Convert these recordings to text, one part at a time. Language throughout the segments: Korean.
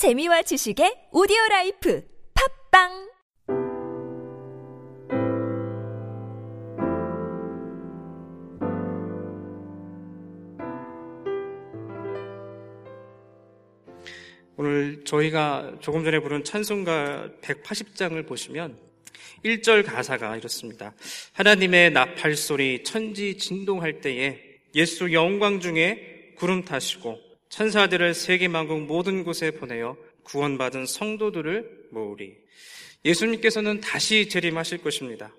재미와 지식의 오디오 라이프 팟빵 오늘 저희가 조금 전에 부른 찬송가 180장을 보시면 1절 가사가 이렇습니다. 하나님의 나팔 소리 천지 진동할 때에 예수 영광 중에 구름 타시고 천사들을 세계 만국 모든 곳에 보내어 구원받은 성도들을 모으리. 예수님께서는 다시 재림하실 것입니다.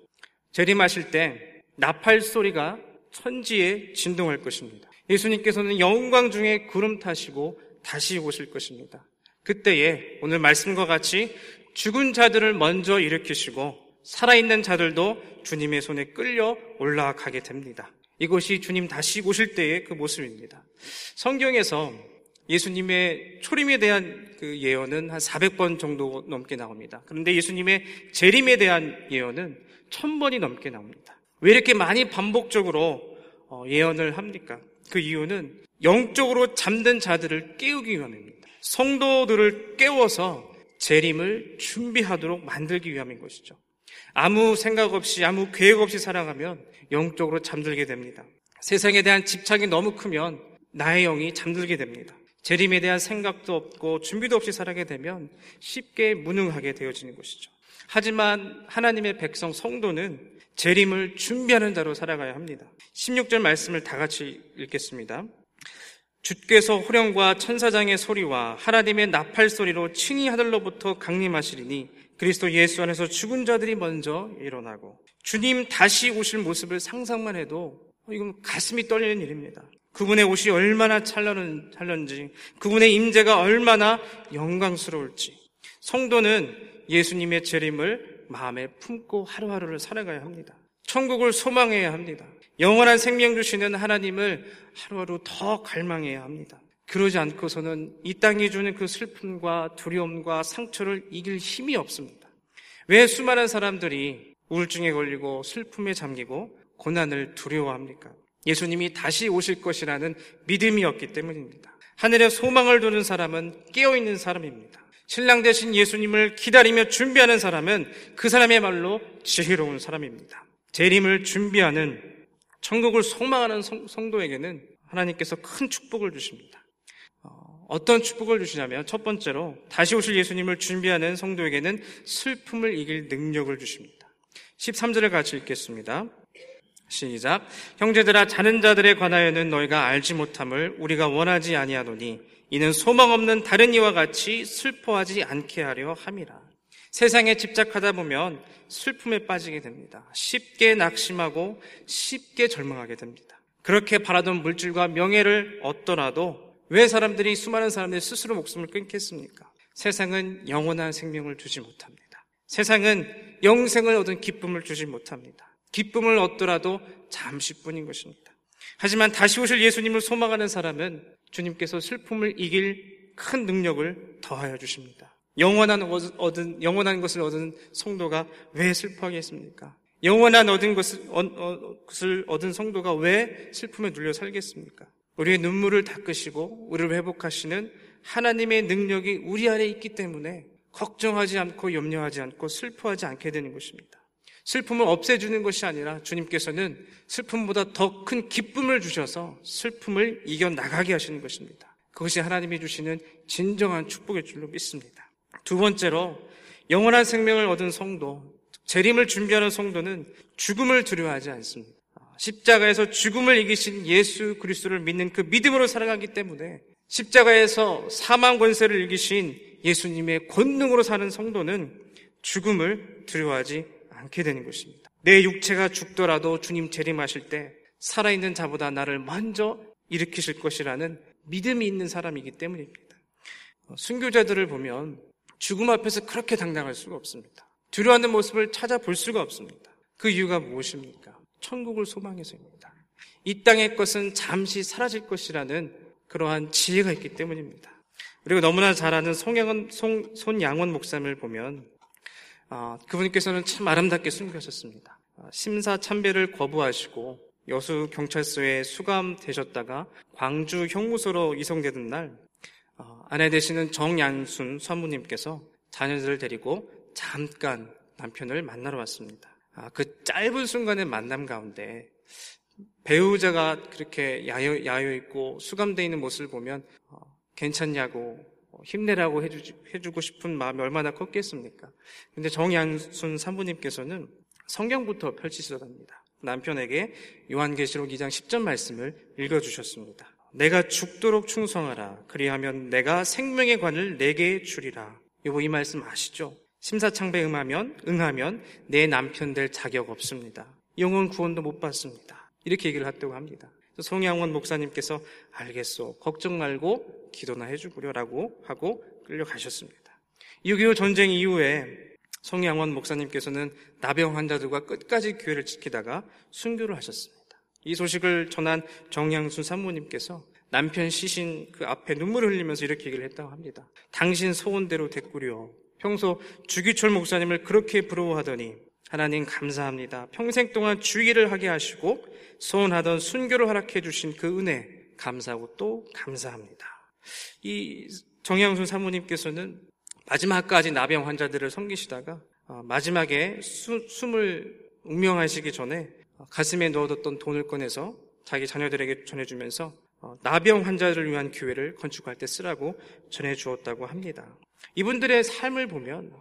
재림하실 때 나팔 소리가 천지에 진동할 것입니다. 예수님께서는 영광 중에 구름 타시고 다시 오실 것입니다. 그때에 오늘 말씀과 같이 죽은 자들을 먼저 일으키시고 살아있는 자들도 주님의 손에 끌려 올라가게 됩니다. 이것이 주님 다시 오실 때의 그 모습입니다. 성경에서 예수님의 초림에 대한 그 예언은 한 400번 정도 넘게 나옵니다. 그런데 예수님의 재림에 대한 예언은 1000번이 넘게 나옵니다. 왜 이렇게 많이 반복적으로 어, 예언을 합니까? 그 이유는 영적으로 잠든 자들을 깨우기 위함입니다. 성도들을 깨워서 재림을 준비하도록 만들기 위함인 것이죠. 아무 생각 없이 아무 계획 없이 살아가면 영적으로 잠들게 됩니다. 세상에 대한 집착이 너무 크면 나의 영이 잠들게 됩니다. 재림에 대한 생각도 없고 준비도 없이 살아게 되면 쉽게 무능하게 되어지는 것이죠. 하지만 하나님의 백성 성도는 재림을 준비하는 자로 살아가야 합니다. 16절 말씀을 다 같이 읽겠습니다. 주께서 호령과 천사장의 소리와 하나님의 나팔 소리로 친히 하늘로부터 강림하시리니 그리스도 예수 안에서 죽은 자들이 먼저 일어나고 주님 다시 오실 모습을 상상만 해도 이건 가슴이 떨리는 일입니다. 그분의 옷이 얼마나 찬란한 찬란지, 그분의 임재가 얼마나 영광스러울지. 성도는 예수님의 재림을 마음에 품고 하루하루를 살아가야 합니다. 천국을 소망해야 합니다. 영원한 생명 주시는 하나님을 하루하루 더 갈망해야 합니다. 그러지 않고서는 이 땅이 주는 그 슬픔과 두려움과 상처를 이길 힘이 없습니다. 왜 수많은 사람들이 우울증에 걸리고 슬픔에 잠기고 고난을 두려워합니까? 예수님이 다시 오실 것이라는 믿음이 없기 때문입니다. 하늘에 소망을 두는 사람은 깨어있는 사람입니다. 신랑 대신 예수님을 기다리며 준비하는 사람은 그 사람의 말로 지혜로운 사람입니다. 재림을 준비하는 천국을 소망하는 성도에게는 하나님께서 큰 축복을 주십니다. 어, 어떤 축복을 주시냐면 첫 번째로 다시 오실 예수님을 준비하는 성도에게는 슬픔을 이길 능력을 주십니다. 13절을 같이 읽겠습니다. 시작. 형제들아 자는 자들에 관하여는 너희가 알지 못함을 우리가 원하지 아니하노니 이는 소망 없는 다른 이와 같이 슬퍼하지 않게 하려 함이라. 세상에 집착하다 보면 슬픔에 빠지게 됩니다. 쉽게 낙심하고 쉽게 절망하게 됩니다. 그렇게 바라던 물질과 명예를 얻더라도 왜 사람들이 수많은 사람들이 스스로 목숨을 끊겠습니까? 세상은 영원한 생명을 주지 못합니다. 세상은 영생을 얻은 기쁨을 주지 못합니다. 기쁨을 얻더라도 잠시뿐인 것입니다. 하지만 다시 오실 예수님을 소망하는 사람은 주님께서 슬픔을 이길 큰 능력을 더하여 주십니다. 영원한 얻은 영원한 것을 얻은 성도가 왜 슬퍼하겠습니까? 영원한 얻은 것을, 얻은 성도가 왜 슬픔에 눌려 살겠습니까? 우리의 눈물을 닦으시고 우리를 회복하시는 하나님의 능력이 우리 안에 있기 때문에 걱정하지 않고 염려하지 않고 슬퍼하지 않게 되는 것입니다. 슬픔을 없애주는 것이 아니라 주님께서는 슬픔보다 더 큰 기쁨을 주셔서 슬픔을 이겨나가게 하시는 것입니다. 그것이 하나님이 주시는 진정한 축복의 줄로 믿습니다. 두 번째로 영원한 생명을 얻은 성도, 재림을 준비하는 성도는 죽음을 두려워하지 않습니다. 십자가에서 죽음을 이기신 예수 그리스도를 믿는 그 믿음으로 살아가기 때문에 십자가에서 사망 권세를 이기신 예수님의 권능으로 사는 성도는 죽음을 두려워하지 않게 되는 것입니다. 내 육체가 죽더라도 주님 재림하실 때 살아있는 자보다 나를 먼저 일으키실 것이라는 믿음이 있는 사람이기 때문입니다. 순교자들을 보면 죽음 앞에서 그렇게 당당할 수가 없습니다. 두려워하는 모습을 찾아볼 수가 없습니다. 그 이유가 무엇입니까? 천국을 소망해서입니다. 이 땅의 것은 잠시 사라질 것이라는 그러한 지혜가 있기 때문입니다. 그리고 너무나 잘 아는 송양원, 송, 손양원 목사님을 보면 아, 그분께서는 참 아름답게 숨겨셨습니다. 아, 심사 참배를 거부하시고 여수 경찰서에 수감되셨다가 광주 형무소로 이송되던 날 어, 아내 되시는 정ян순 선부님께서 자녀들을 데리고 잠깐 남편을 만나러 왔습니다. 아, 그 짧은 순간의 만남 가운데 배우자가 그렇게 야여, 야여 있고 수감되어 있는 모습을 보면 어, 괜찮냐고 어, 힘내라고 해주, 해주고 싶은 마음이 얼마나 컸겠습니까? 근데 정양순 산부님께서는 성경부터 펼치시더랍니다. 남편에게 요한계시록 2장 10절 말씀을 읽어주셨습니다. 내가 죽도록 충성하라. 그리하면 내가 생명의 관을 내게 주리라. 여보 이 말씀 아시죠? 심사창배 응하면 응하면 내 남편 될 자격 없습니다. 영혼 구원도 못 받습니다. 이렇게 얘기를 했다고 합니다. 송양원 목사님께서 알겠소. 걱정 말고 기도나 해주구려라고 하고 끌려가셨습니다. 6.25 전쟁 이후에 송양원 목사님께서는 나병 환자들과 끝까지 교회를 지키다가 순교를 하셨습니다. 이 소식을 전한 정양순 산모님께서 남편 시신 그 앞에 눈물을 흘리면서 이렇게 얘기를 했다고 합니다. 당신 소원대로 됐구려. 평소 주기철 목사님을 그렇게 부러워하더니 하나님 감사합니다. 평생 동안 주의를 하게 하시고 소원하던 순교를 허락해 주신 그 은혜 감사하고 또 감사합니다. 이 정양순 사모님께서는 마지막까지 나병 환자들을 섬기시다가 어, 마지막에 수, 숨을 운명하시기 전에 가슴에 넣어뒀던 돈을 꺼내서 자기 자녀들에게 전해주면서 어, 나병 환자들을 위한 교회를 건축할 때 쓰라고 전해주었다고 합니다. 이분들의 삶을 보면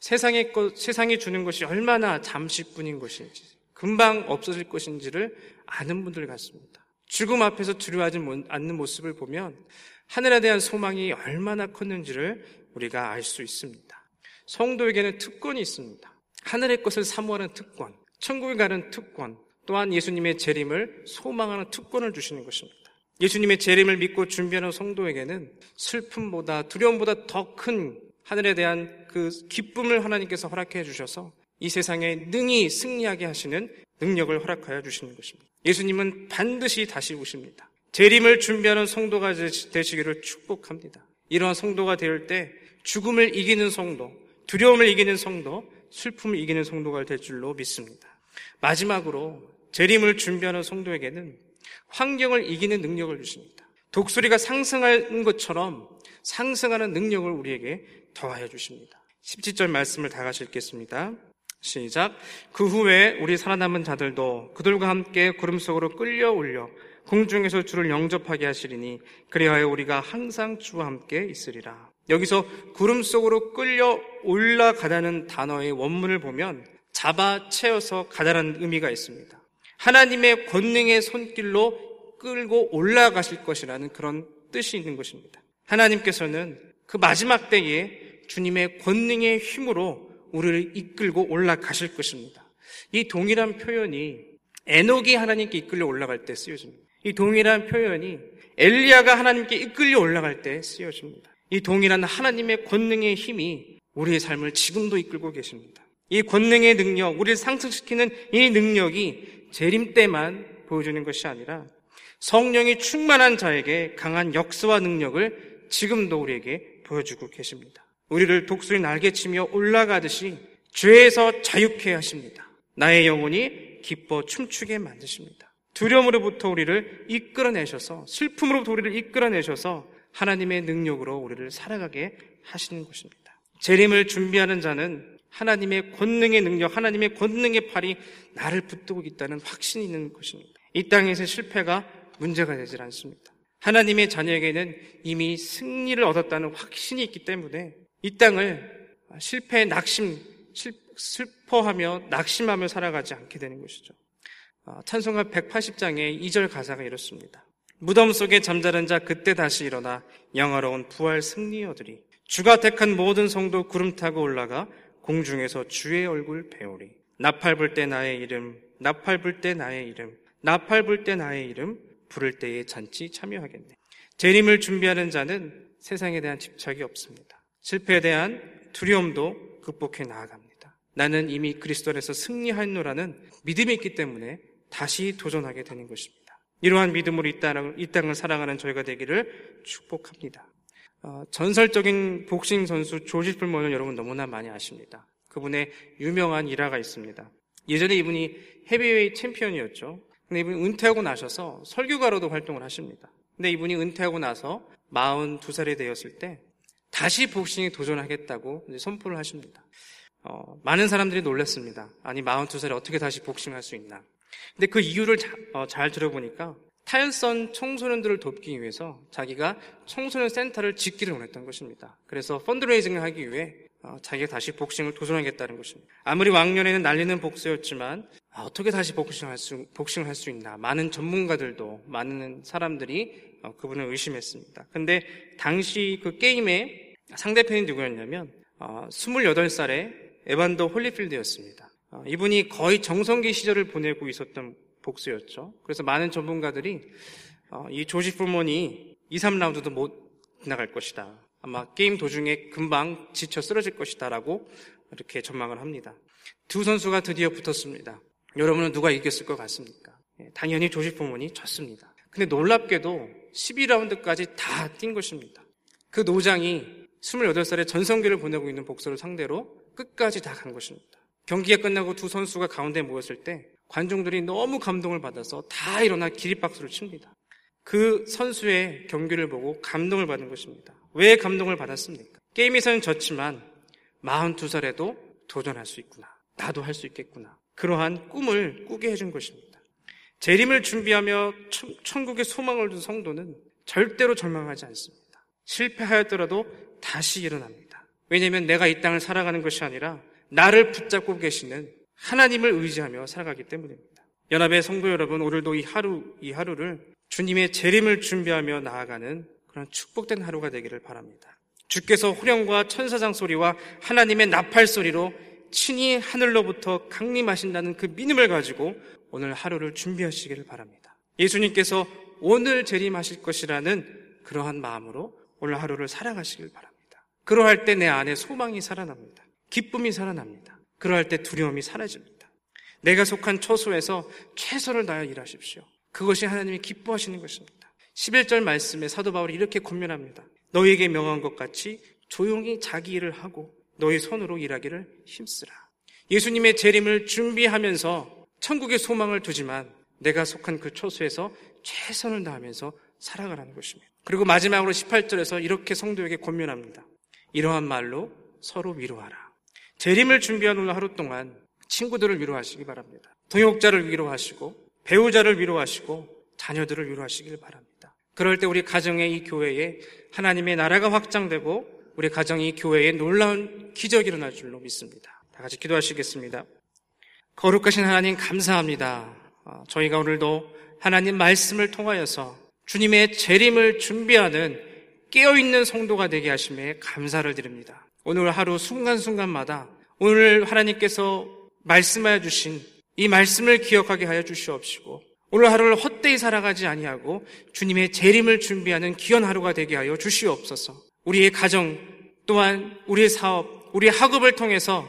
세상의 것, 세상이 주는 것이 얼마나 잠시뿐인 것인지, 금방 없어질 것인지를 아는 분들 같습니다. 죽음 앞에서 두려워하지 않는 모습을 보면 하늘에 대한 소망이 얼마나 컸는지를 우리가 알 수 있습니다. 성도에게는 특권이 있습니다. 하늘의 것을 사모하는 특권, 천국에 가는 특권, 또한 예수님의 재림을 소망하는 특권을 주시는 것입니다. 예수님의 재림을 믿고 준비하는 성도에게는 슬픔보다 두려움보다 더 큰 하늘에 대한 그 기쁨을 하나님께서 허락해 주셔서 이 세상에 능히 승리하게 하시는 능력을 허락하여 주시는 것입니다. 예수님은 반드시 다시 오십니다. 재림을 준비하는 성도가 되시기를 축복합니다. 이러한 성도가 될 때 죽음을 이기는 성도, 두려움을 이기는 성도, 슬픔을 이기는 성도가 될 줄로 믿습니다. 마지막으로 재림을 준비하는 성도에게는 환경을 이기는 능력을 주십니다. 독수리가 상승하는 것처럼 상승하는 능력을 우리에게 더하여 주십니다. 17절 말씀을 다 같이 읽겠습니다. 시작. 그 후에 우리 살아남은 자들도 그들과 함께 구름 속으로 끌려 올려 공중에서 주를 영접하게 하시리니 그리하여 우리가 항상 주와 함께 있으리라. 여기서 구름 속으로 끌려 올라가다는 단어의 원문을 보면 잡아 채워서 가다라는 의미가 있습니다. 하나님의 권능의 손길로 끌고 올라가실 것이라는 그런 뜻이 있는 것입니다. 하나님께서는 그 마지막 때에 주님의 권능의 힘으로 우리를 이끌고 올라가실 것입니다. 이 동일한 표현이 에녹이 하나님께 이끌려 올라갈 때 쓰여집니다. 이 동일한 표현이 엘리야가 하나님께 이끌려 올라갈 때 쓰여집니다. 이 동일한 하나님의 권능의 힘이 우리의 삶을 지금도 이끌고 계십니다. 이 권능의 능력, 우리를 상승시키는 이 능력이 재림 때만 보여주는 것이 아니라 성령이 충만한 자에게 강한 역사와 능력을 지금도 우리에게 보여주고 계십니다. 우리를 독수리 날개치며 올라가듯이 죄에서 자유케 하십니다. 나의 영혼이 기뻐 춤추게 만드십니다. 두려움으로부터 우리를 이끌어내셔서 슬픔으로부터 우리를 이끌어내셔서 하나님의 능력으로 우리를 살아가게 하시는 것입니다. 재림을 준비하는 자는 하나님의 권능의 능력, 하나님의 권능의 팔이 나를 붙들고 있다는 확신이 있는 것입니다. 이 땅에서 실패가 문제가 되질 않습니다. 하나님의 자녀에게는 이미 승리를 얻었다는 확신이 있기 때문에 이 땅을 실패, 낙심, 슬퍼하며 낙심하며 살아가지 않게 되는 것이죠. 아, 찬송가 180장의 2절 가사가 이렇습니다. 무덤 속에 잠자는 자 그때 다시 일어나 영화로운 부활 승리 얻으리. 주가 택한 모든 성도 구름 타고 올라가 공중에서 주의 얼굴 배우리. 나팔 불 때 나의 이름, 나팔 불 때 나의 이름, 나팔 불 때 나의 이름, 부를 때에 잔치 참여하겠네. 재림을 준비하는 자는 세상에 대한 집착이 없습니다. 실패에 대한 두려움도 극복해 나아갑니다. 나는 이미 그리스도 안에서 승리하노라는 믿음이 있기 때문에 다시 도전하게 되는 것입니다. 이러한 믿음으로 이 땅을, 살아가는 저희가 되기를 축복합니다. 어, 전설적인 복싱 선수 조지 풀먼을 여러분 너무나 많이 아십니다. 그분의 유명한 일화가 있습니다. 예전에 이분이 헤비웨이 챔피언이었죠. 근데 이분이 은퇴하고 나셔서 설교가로도 활동을 하십니다. 근데 이분이 은퇴하고 나서 42살이 되었을 때 다시 복싱에 도전하겠다고 선포를 하십니다. 어, 많은 사람들이 놀랐습니다. 아니 42살에 어떻게 다시 복싱할 수 있나? 근데 그 이유를 자, 어, 잘 들어보니까 탈선 청소년들을 돕기 위해서 자기가 청소년 센터를 짓기를 원했던 것입니다. 그래서 fundraising을 하기 위해 어, 자기가 다시 복싱을 도전하겠다는 것입니다. 아무리 왕년에는 날리는 복서였지만 아, 어떻게 다시 복싱할 수 복싱을 할 수 있나? 많은 전문가들도 많은 사람들이 어, 그분을 의심했습니다. 근데 당시 그 게임의 상대편이 누구였냐면 어, 28살의 에반더 홀리필드였습니다. 어, 이분이 거의 전성기 시절을 보내고 있었던 복수였죠. 그래서 많은 전문가들이 어, 이 조지 풀먼이 2, 3라운드도 못 나갈 것이다. 아마 게임 도중에 금방 지쳐 쓰러질 것이다라고 이렇게 전망을 합니다. 두 선수가 드디어 붙었습니다. 여러분은 누가 이겼을 것 같습니까? 예, 당연히 조지 풀먼이 졌습니다. 근데 놀랍게도 12라운드까지 다 뛴 것입니다. 그 노장이 28살의 전성기를 보내고 있는 복수를 상대로 끝까지 다 간 것입니다. 경기가 끝나고 두 선수가 가운데 모였을 때 관중들이 너무 감동을 받아서 다 일어나 기립박수를 칩니다. 그 선수의 경기를 보고 감동을 받은 것입니다. 왜 감동을 받았습니까? 게임에서는 졌지만 42살에도 도전할 수 있구나. 나도 할 수 있겠구나. 그러한 꿈을 꾸게 해준 것입니다. 재림을 준비하며 천국의 소망을 둔 성도는 절대로 절망하지 않습니다. 실패하였더라도 다시 일어납니다. 왜냐하면 내가 이 땅을 살아가는 것이 아니라 나를 붙잡고 계시는 하나님을 의지하며 살아가기 때문입니다. 연합의 성도 여러분, 오늘도 이 하루, 이 하루를 주님의 재림을 준비하며 나아가는 그런 축복된 하루가 되기를 바랍니다. 주께서 호령과 천사장 소리와 하나님의 나팔 소리로 친히 하늘로부터 강림하신다는 그 믿음을 가지고 오늘 하루를 준비하시기를 바랍니다. 예수님께서 오늘 재림하실 것이라는 그러한 마음으로 오늘 하루를 살아가시길 바랍니다. 그러할 때 내 안에 소망이 살아납니다. 기쁨이 살아납니다. 그러할 때 두려움이 사라집니다. 내가 속한 처소에서 최선을 다하여 일하십시오. 그것이 하나님이 기뻐하시는 것입니다. 11절 말씀에 사도 바울이 이렇게 권면합니다. 너희에게 명한 것 같이 조용히 자기 일을 하고 너희 손으로 일하기를 힘쓰라. 예수님의 재림을 준비하면서 천국의 소망을 두지만 내가 속한 그 초소에서 최선을 다하면서 살아가라는 것입니다. 그리고 마지막으로 18절에서 이렇게 성도에게 권면합니다. 이러한 말로 서로 위로하라. 재림을 준비하는 하루 동안 친구들을 위로하시기 바랍니다. 동역자를 위로하시고 배우자를 위로하시고 자녀들을 위로하시길 바랍니다. 그럴 때 우리 가정의 이 교회에 하나님의 나라가 확장되고 우리 가정이 교회에 놀라운 기적이 일어날 줄로 믿습니다. 다 같이 기도하시겠습니다. 거룩하신 하나님 감사합니다. 어, 저희가 오늘도 하나님 말씀을 통하여서 주님의 재림을 준비하는 깨어있는 성도가 되게 하심에 감사를 드립니다. 오늘 하루 순간순간마다 오늘 하나님께서 말씀하여 주신 이 말씀을 기억하게 하여 주시옵시고 오늘 하루를 헛되이 살아가지 아니하고 주님의 재림을 준비하는 귀한 하루가 되게 하여 주시옵소서. 우리의 가정 또한 우리의 사업, 우리의 학업을 통해서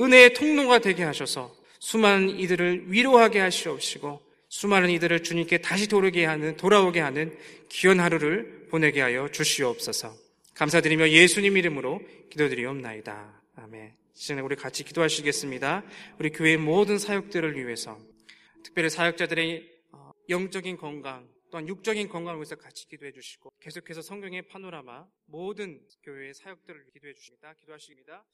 은혜의 통로가 되게 하셔서 수많은 이들을 위로하게 하시옵시고 수많은 이들을 주님께 다시 돌아오게 하는 돌아오게 하는 귀한 하루를 보내게 하여 주시옵소서. 감사드리며 예수님 이름으로 기도드리옵나이다. 아멘. 시간에 우리 같이 기도하시겠습니다. 우리 교회 모든 사역들을 위해서 특별히 사역자들의 어, 영적인 건강 또한 육적인 건강을 위해서 같이 기도해 주시고 계속해서 성경의 파노라마 모든 교회의 사역들을 기도해 주십니다. 기도하십니다.